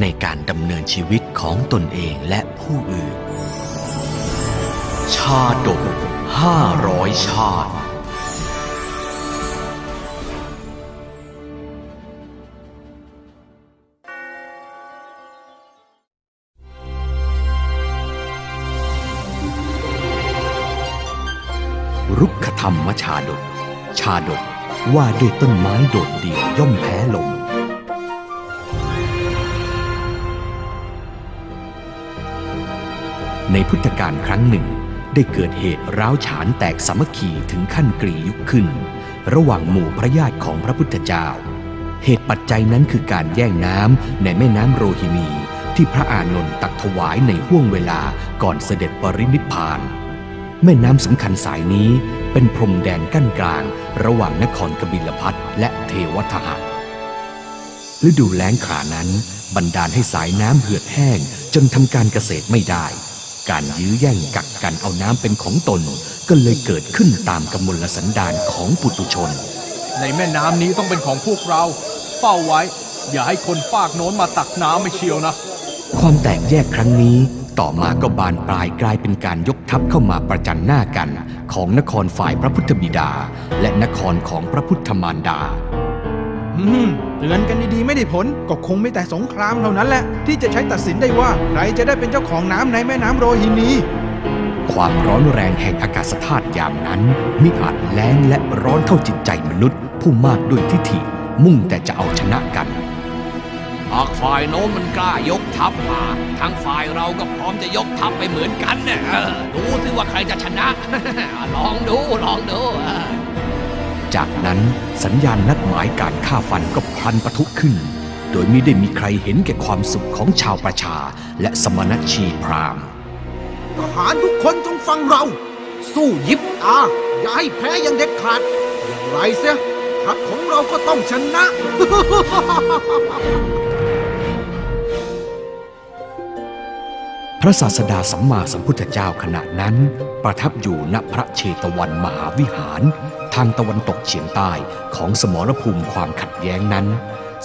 ในการดำเนินชีวิตของตนเองและผู้อื่น ชาดกห้าร้อยชาติรุกขธรรมชาดก ชาดกว่าด้วยต้นไม้โดดเดี่ยวย่อมแพ้ลม ในพุทธกาลครั้งหนึ่ง ได้เกิดเหตุร้าวฉานแตกสามัคคีถึงขั้นกรียุคขึ้น ระหว่างหมู่พระญาติของพระพุทธเจ้า เหตุปัจจัยนั้นคือการแย่งน้ำในแม่น้ำโรฮินีที่พระอานนท์ตักถวายในห่วงเวลาก่อนเสด็จปรินิพพาน แม่น้ำสำคัญสายนี้เป็นพรมแดนกั้นกลาง ระหว่างนครกบิลพัทและเทวทหะฤดูแล้งขานั้น บันดาลให้สายน้ำเหือดแห้งจนทำการเกษตรไม่ได้ การยื้อแย่งกักกันเอาน้ำเป็นของตน ก็เลยเกิดขึ้นตามกำมลสันดานของปุตุชน ในแม่น้ำนี้ต้องเป็นของพวกเรา เฝ้าไว้ อย่าให้คนฝากโน้นมาตักน้ำไม่เชียวนะ ความแตกแยกครั้งนี้ต่อมาก็บานปลายกลายเป็นการยกทัพเข้ามาประจันหน้ากัน ของนครฝ่ายพระพุทธบิดา และนครของพระพุทธมารดาอืม เตือนกันดีๆไม่ได้ผล ก็คงไม่แต่สงครามเท่านั้นแหละ ที่จะใช้ตัดสินได้ว่า ใครจะได้เป็นเจ้าของน้ำในแม่น้ำโรฮินี ความร้อนแรงแห่งอากาศธาตุยามนั้นมิอาจแล้งและร้อนเท่าจิตใจมนุษย์ ผู้มากด้วยทิฐิ มุ่งแต่จะเอาชนะกัน หากฝ่ายโน้นมันกล้ายกทัพมาทางฝ่ายเราก็พร้อมจะยกทัพไปเหมือนกันเนี่ยเออดูสิว่าใครจะชนะ ลองดูลองดูเออ จากนั้นสัญญาณนัดหมายการฆ่าฟันก็พลันปะทุขึ้น โดยไม่ได้มีใครเห็นแก่ความสุขของชาวประชาและสมณชีพราหมณ์ทหารทุกคนจงฟังเรา สู้ยิบตา อย่าให้แพ้อย่างเด็ดขาด อย่างไรเสียทัพของเราก็ต้องชนะ พระศาสดาสัมมาสัมพุทธเจ้าขณะนั้น ประทับอยู่ณพระเชตวันมหาวิหาร ทางตะวันตกเฉียงใต้ของสมรภูมิความขัดแย้งนั้น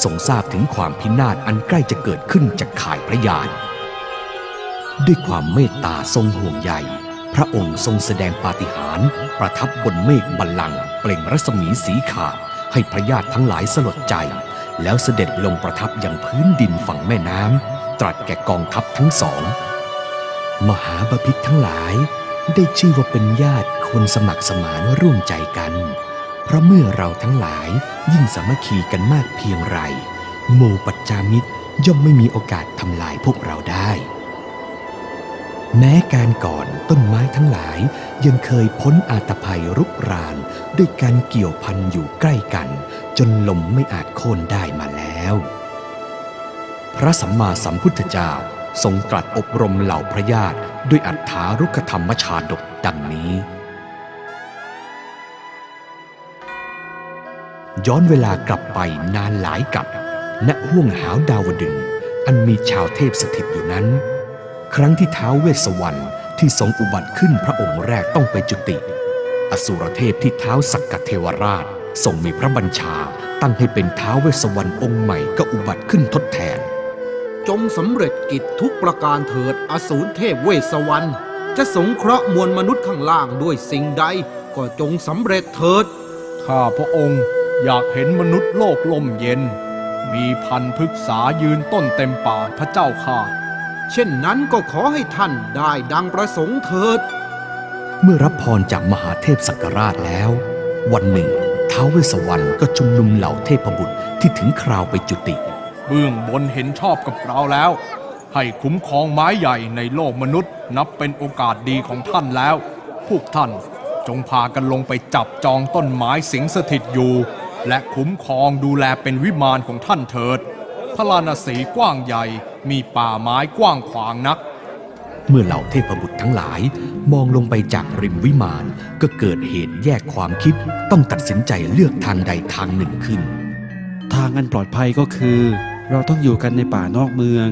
ทรงทราบถึงความพินาศอันใกล้จะเกิดขึ้นจากข่ายพระยานด้วยความเมตตาทรงห่วงใยพระองค์ทรงแสดงปาฏิหาริย์ประทับบนเมฆบัลลังก์เปล่งรัศมีสีขาดให้พระญาติทั้งหลายสลดใจ แล้วเสด็จลงประทับยังพื้นดินฝั่งแม่น้ำตรัสแก่กองทัพทั้งสอง มหาบพิษทั้งหลาย ได้ชื่อว่าเป็นญาติคนสมัครสมานร่วมใจกัน เพราะเมื่อเราทั้งหลายยิ่งสามัคคีกันมากเพียงไรหมู่ปัจจามิตรย่อมไม่มีโอกาสทำลายพวกเราได้ แม้การก่อนต้นไม้ทั้งหลายยังเคยพ้นอาตภัยรุกราน ด้วยการเกี่ยวพันอยู่ใกล้กัน จนลมไม่อาจโค่นได้มาแล้ว พระสัมมาสัมพุทธเจ้า ทรงตรัสอบรมเหล่าพระญาติด้วยอัฏฐารุกธรรมชาดกดังนี้ ย้อนเวลากลับไปนานหลายกับณห้วงหาวดาวดึง อันมีชาวเทพสถิตอยู่นั้น ครั้งที่เท้าวเวสสวรรณที่ทรงอุบัติขึ้นพระองค์แรกต้องไปจุติ อสุรเทพที่เท้าสักกเทวราชทรงมีพระบัญชาตั้งให้เป็นเท้าวเวสสวรรณองค์ใหม่ก็อุบัติขึ้นทดแทน จงสำเร็จกิจทุกประการเถิดอสูรเทพเวสสวรรณจะสงเคราะห์มวลมนุษย์ข้างล่างด้วยสิ่งใดก็จงสำเร็จเถิด ข้าพระองค์อยากเห็นมนุษย์โลกล่มเย็น มีพันธุ์พฤกษายืนต้นเต็มป่าพระเจ้าค่ะ เช่นนั้นก็ขอให้ท่านได้ดังประสงค์เถิด เมื่อรับพรจากมหาเทพสักราชแล้ว วันหนึ่งท้าวเวสสวรรณก็ชุมนุมเหล่าเทพบุตรที่ถึงคราวไปจุติ เบื้องบนเห็นชอบกับเราแล้ว ให้คุ้มครองไม้ใหญ่ในโลกมนุษย์ นับเป็นโอกาสดีของท่านแล้ว พวกท่านจงพากันลงไปจับจองต้นไม้สิงสถิตอยู่ และคุ้มครองดูแลเป็นวิมานของท่านเถิด พระลานาสีกว้างใหญ่ มีป่าไม้กว้างขวางนัก เมื่อเหล่าเทพบุตรทั้งหลาย มองลงไปจากริมวิมานก็เกิดเหตุแยกความคิดต้องตัดสินใจเลือกทางใดทางหนึ่งขึ้น ทางอันปลอดภัยก็คือ เราต้องอยู่กันในป่านอกเมือง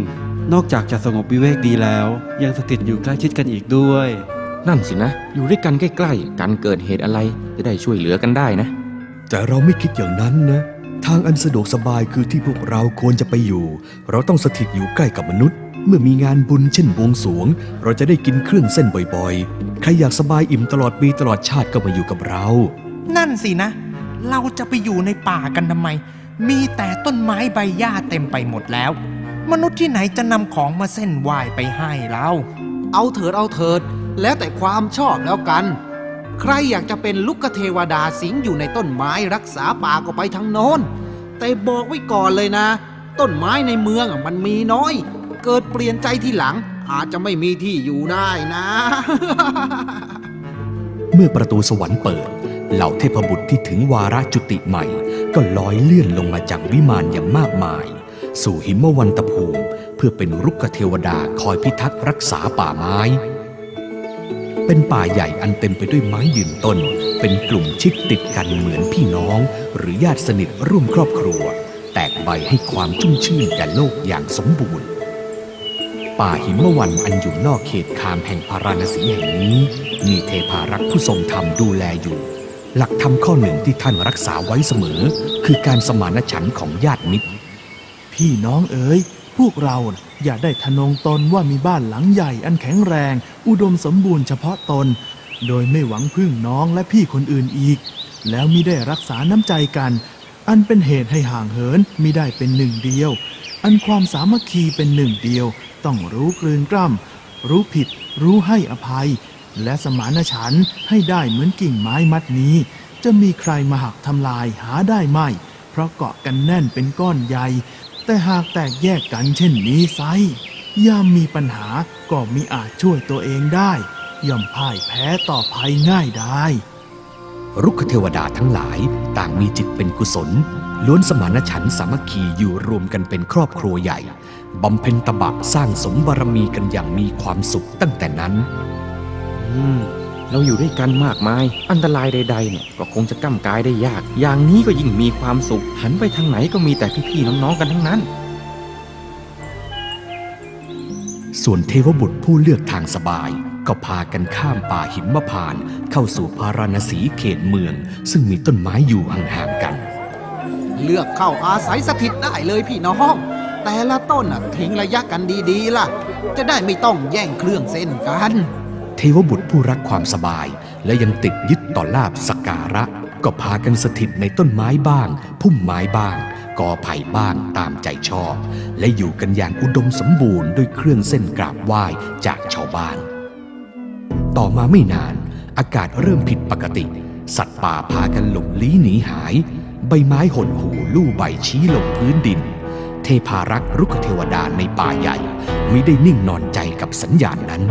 นอกจากจะสงบวิเวกดีแล้ว ยังสถิตอยู่ใกล้ชิดกันอีกด้วย นั่นสินะ อยู่ด้วยกันใกล้ๆกันเกิดเหตุอะไรจะได้ช่วยเหลือกันได้นะ แต่เราไม่คิดอย่างนั้นนะ ทางอันสะดวกสบายคือที่พวกเราควรจะไปอยู่ เราต้องสถิตอยู่ใกล้กับมนุษย์ เมื่อมีงานบุญเช่นบวงสรวง เราจะได้กินเครื่องเส้นบ่อยๆ ใครอยากสบายอิ่มตลอดปีตลอดชาติก็มาอยู่กับเรา นั่นสินะ เราจะไปอยู่ในป่ากันทำไม มีแต่ต้นไม้ใบหญ้าเต็มไปหมดแล้ว มนุษย์ที่ไหนจะนำของมาเส้นไหว้ไปให้เราเอาเถิดเอาเถิด แล้วแต่ความชอบแล้วกัน ใครอยากจะเป็นลูกเทวดาสิงอยู่ในต้นไม้รักษาป่าก็ไปทางโน้น แต่บอกไว้ก่อนเลยนะ ต้นไม้ในเมืองอะมันมีน้อย เกิดเปลี่ยนใจที่หลัง อาจจะไม่มีที่อยู่ได้นะ เมื่อประตูสวรรค์เปิด เหล่าเทพบุตรที่ถึงวาระจุติใหม่ ก็ลอยเลื่อนลงมาจากวิมานอย่างมากมาย สู่หิมวันตภูมิ เพื่อเป็นรุกขเทวดาคอยพิทักษ์รักษาป่าไม้ เป็นป่าใหญ่อันเต็มไปด้วยไม้ยืนต้น เป็นกลุ่มชิดติดกันเหมือนพี่น้อง หรือญาติสนิทร่วมครอบครัว แตกใบให้ความชุ่มชื่นแก่โลกอย่างสมบูรณ์ป่าหิมวันอันอยู่นอกเขตคามแห่งพาราณสีแห่งนี้ มีเทพารักษ์ผู้ทรงธรรมดูแลอยู่ หลักธรรมข้อหนึ่งที่ท่านรักษาไว้เสมอ คือการสมานฉันท์ของญาติมิตร พี่น้องเอ๋ย พวกเราอย่าได้ทะนงตนว่ามีบ้านหลังใหญ่อันแข็งแรง อุดมสมบูรณ์เฉพาะตน โดยไม่หวังพึ่งน้องและพี่คนอื่นอีก แล้วมิได้รักษาน้ำใจกัน อันเป็นเหตุให้ห่างเหินมิได้เป็นหนึ่งเดียว อันความสามัคคีเป็นหนึ่งเดียว ต้องรู้กลืนกล้ำรู้ผิด รู้ให้อภัย และสมานฉันท์ให้ได้เหมือนกิ่งไม้มัดนี้ จะมีใครมาหักทำลายหาได้ไม่ เพราะเกาะกันแน่นเป็นก้อนใหญ่ แต่หากแตกแยกกันเช่นนี้ไซยามมีปัญหาก็มิอาจช่วยตัวเองได้ ย่อมพ่ายแพ้ต่อภัยง่ายได้ รุกขเทวดาทั้งหลายต่างมีจิตเป็นกุศล ล้วนสมานฉันท์สามัคคีอยู่รวมกันเป็นครอบครัวใหญ่บำเพ็ญตบะสร้างสมบารมีกันอย่างมีความสุขตั้งแต่นั้น มเราอยู่ด้วยกันมากมาย อันตรายใด ๆ เนี่ยก็คงจะก้ำกายได้ยาก อย่างนี้ก็ยิ่งมีความสุข หันไปทางไหนก็มีแต่พี่ๆน้องๆกันทั้งนั้น ส่วนเทวบุตรผู้เลือกทางสบาย ก็พากันข้ามป่าหิมพานต์เข้าสู่พาราณสีเขตเมือง ซึ่งมีต้นไม้อยู่ห่างๆกัน เลือกเข้าอาศัยสถิตได้เลยพี่น้องแต่ละต้นน่ะทิ้งระยะกันดีๆล่ะ จะได้ไม่ต้องแย่งเครื่องเส้นกันเทวบุตรผู้รักความสบาย และยังติดยึดต่อลาบสการะ ก็พากันสถิตในต้นไม้บ้าง พุ่มไม้บ้างกอไผ่บ้างตามใจชอบ และอยู่กันอย่างอุดมสมบูรณ์ด้วยเครื่องเส้นกราบไหว้จากชาวบ้าน ต่อมาไม่นานอากาศเริ่มผิดปกติ สัตว์ป่าพากันหลบลี้หนีหาย ใบไม้หดหูลู่ใบชี้ลงพื้นดิน เทพารักษ์รุกเทวดาในป่าใหญ่ไม่ได้นิ่งนอนใจกับสัญญาณนั้น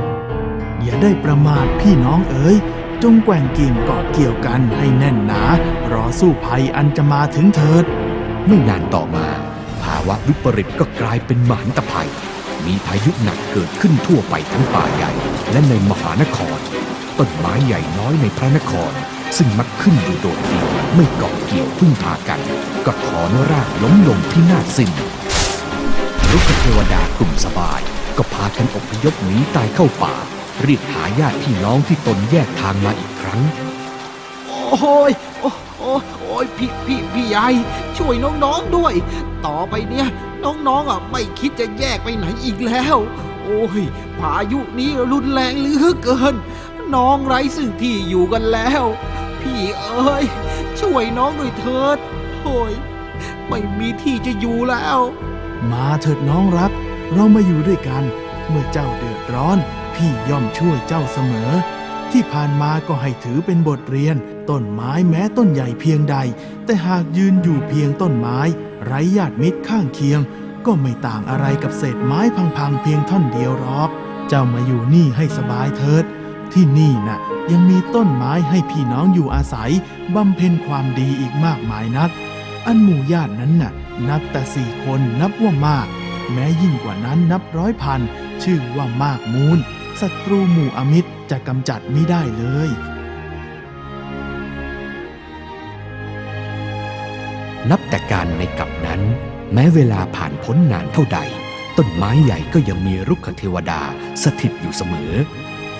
อย่าได้ประมาทพี่น้องเอ๋ยจงแกว่งเกี่ยงเกาะเกี่ยวกันให้แน่นหนา รอสู้ภัยอันจะมาถึงเถิด ไม่นานต่อมา ภาวะวิปริตก็กลายเป็นหมหันตภัย มีพายุหนักเกิดขึ้นทั่วไปทั้งป่าใหญ่ และในมหานคร ต้นไม้ใหญ่น้อยในพระนคร ซึ่งมักขึ้นอยู่โดดเดี่ยวไม่เกาะเกี่ยวพึ่งพากัน ก็ถอนรากล้มลงพินาสิ้นรุกเทวดากลุ่มสบาย ก็พากันอพยพหนีตายเข้าป่า รียกหาญาติพี่น้องที่ตนแยกทางมาอีกครั้ง โอ้ยโอ้โอ้โอ้ยพี่พี่พี่ใหญ่ช่วยน้องๆด้วย ต่อไปเนี่ยน้องๆอะไม่คิดจะแยกไปไหนอีกแล้ว โอ้ยพายุนี้รุนแรงเหลือเกิน น้องไร้ซึ่งที่อยู่กันแล้ว พี่เอ้ยช่วยน้องด้วยเถิดโอ้ยไม่มีที่จะอยู่แล้ว มาเถิดน้องรัก เรามาอยู่ด้วยกัน เมื่อเจ้าเดือดร้อน พี่ย่อมช่วยเจ้าเสมอ ที่ผ่านมาก็ให้ถือเป็นบทเรียน ต้นไม้แม้ต้นใหญ่เพียงใด แต่หากยืนอยู่เพียงต้นไม้ ไร้ญาติมิตรข้างเคียง ก็ไม่ต่างอะไรกับเศษไม้พังๆเพียงท่อนเดียวหรอก เจ้ามาอยู่นี่ให้สบายเถิด ที่นี่น่ะยังมีต้นไม้ให้พี่น้องอยู่อาศัยบำเพ็ญความดีอีกมากมายนัก อันหมู่ญาตินั้นน่ะ นับแต่สี่คนนับว่ามาก แม้ยิ่งกว่านั้นนับร้อยพันชื่อว่ามากมูล ศัตรูหมู่อมิตรจะกำจัดไม่ได้เลยนับแต่การในกับนั้น แม้เวลาผ่านพ้นนานเท่าใด ต้นไม้ใหญ่ก็ยังมีรุกขเทวดาสถิตอยู่เสมอ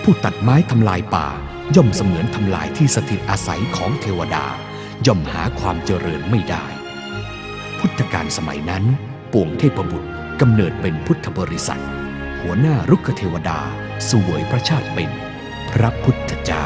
ผู้ตัดไม้ทำลายป่า ย่อมเสมือนทำลายที่สถิตอาศัยของเทวดา ย่อมหาความเจริญไม่ได้ พุทธกาลสมัยนั้น ปวงเทพบุตรกำเนิดเป็นพุทธบริษัท หัวหน้ารุกขเทวดา สวยพระชาติเป็นพระพุทธเจ้า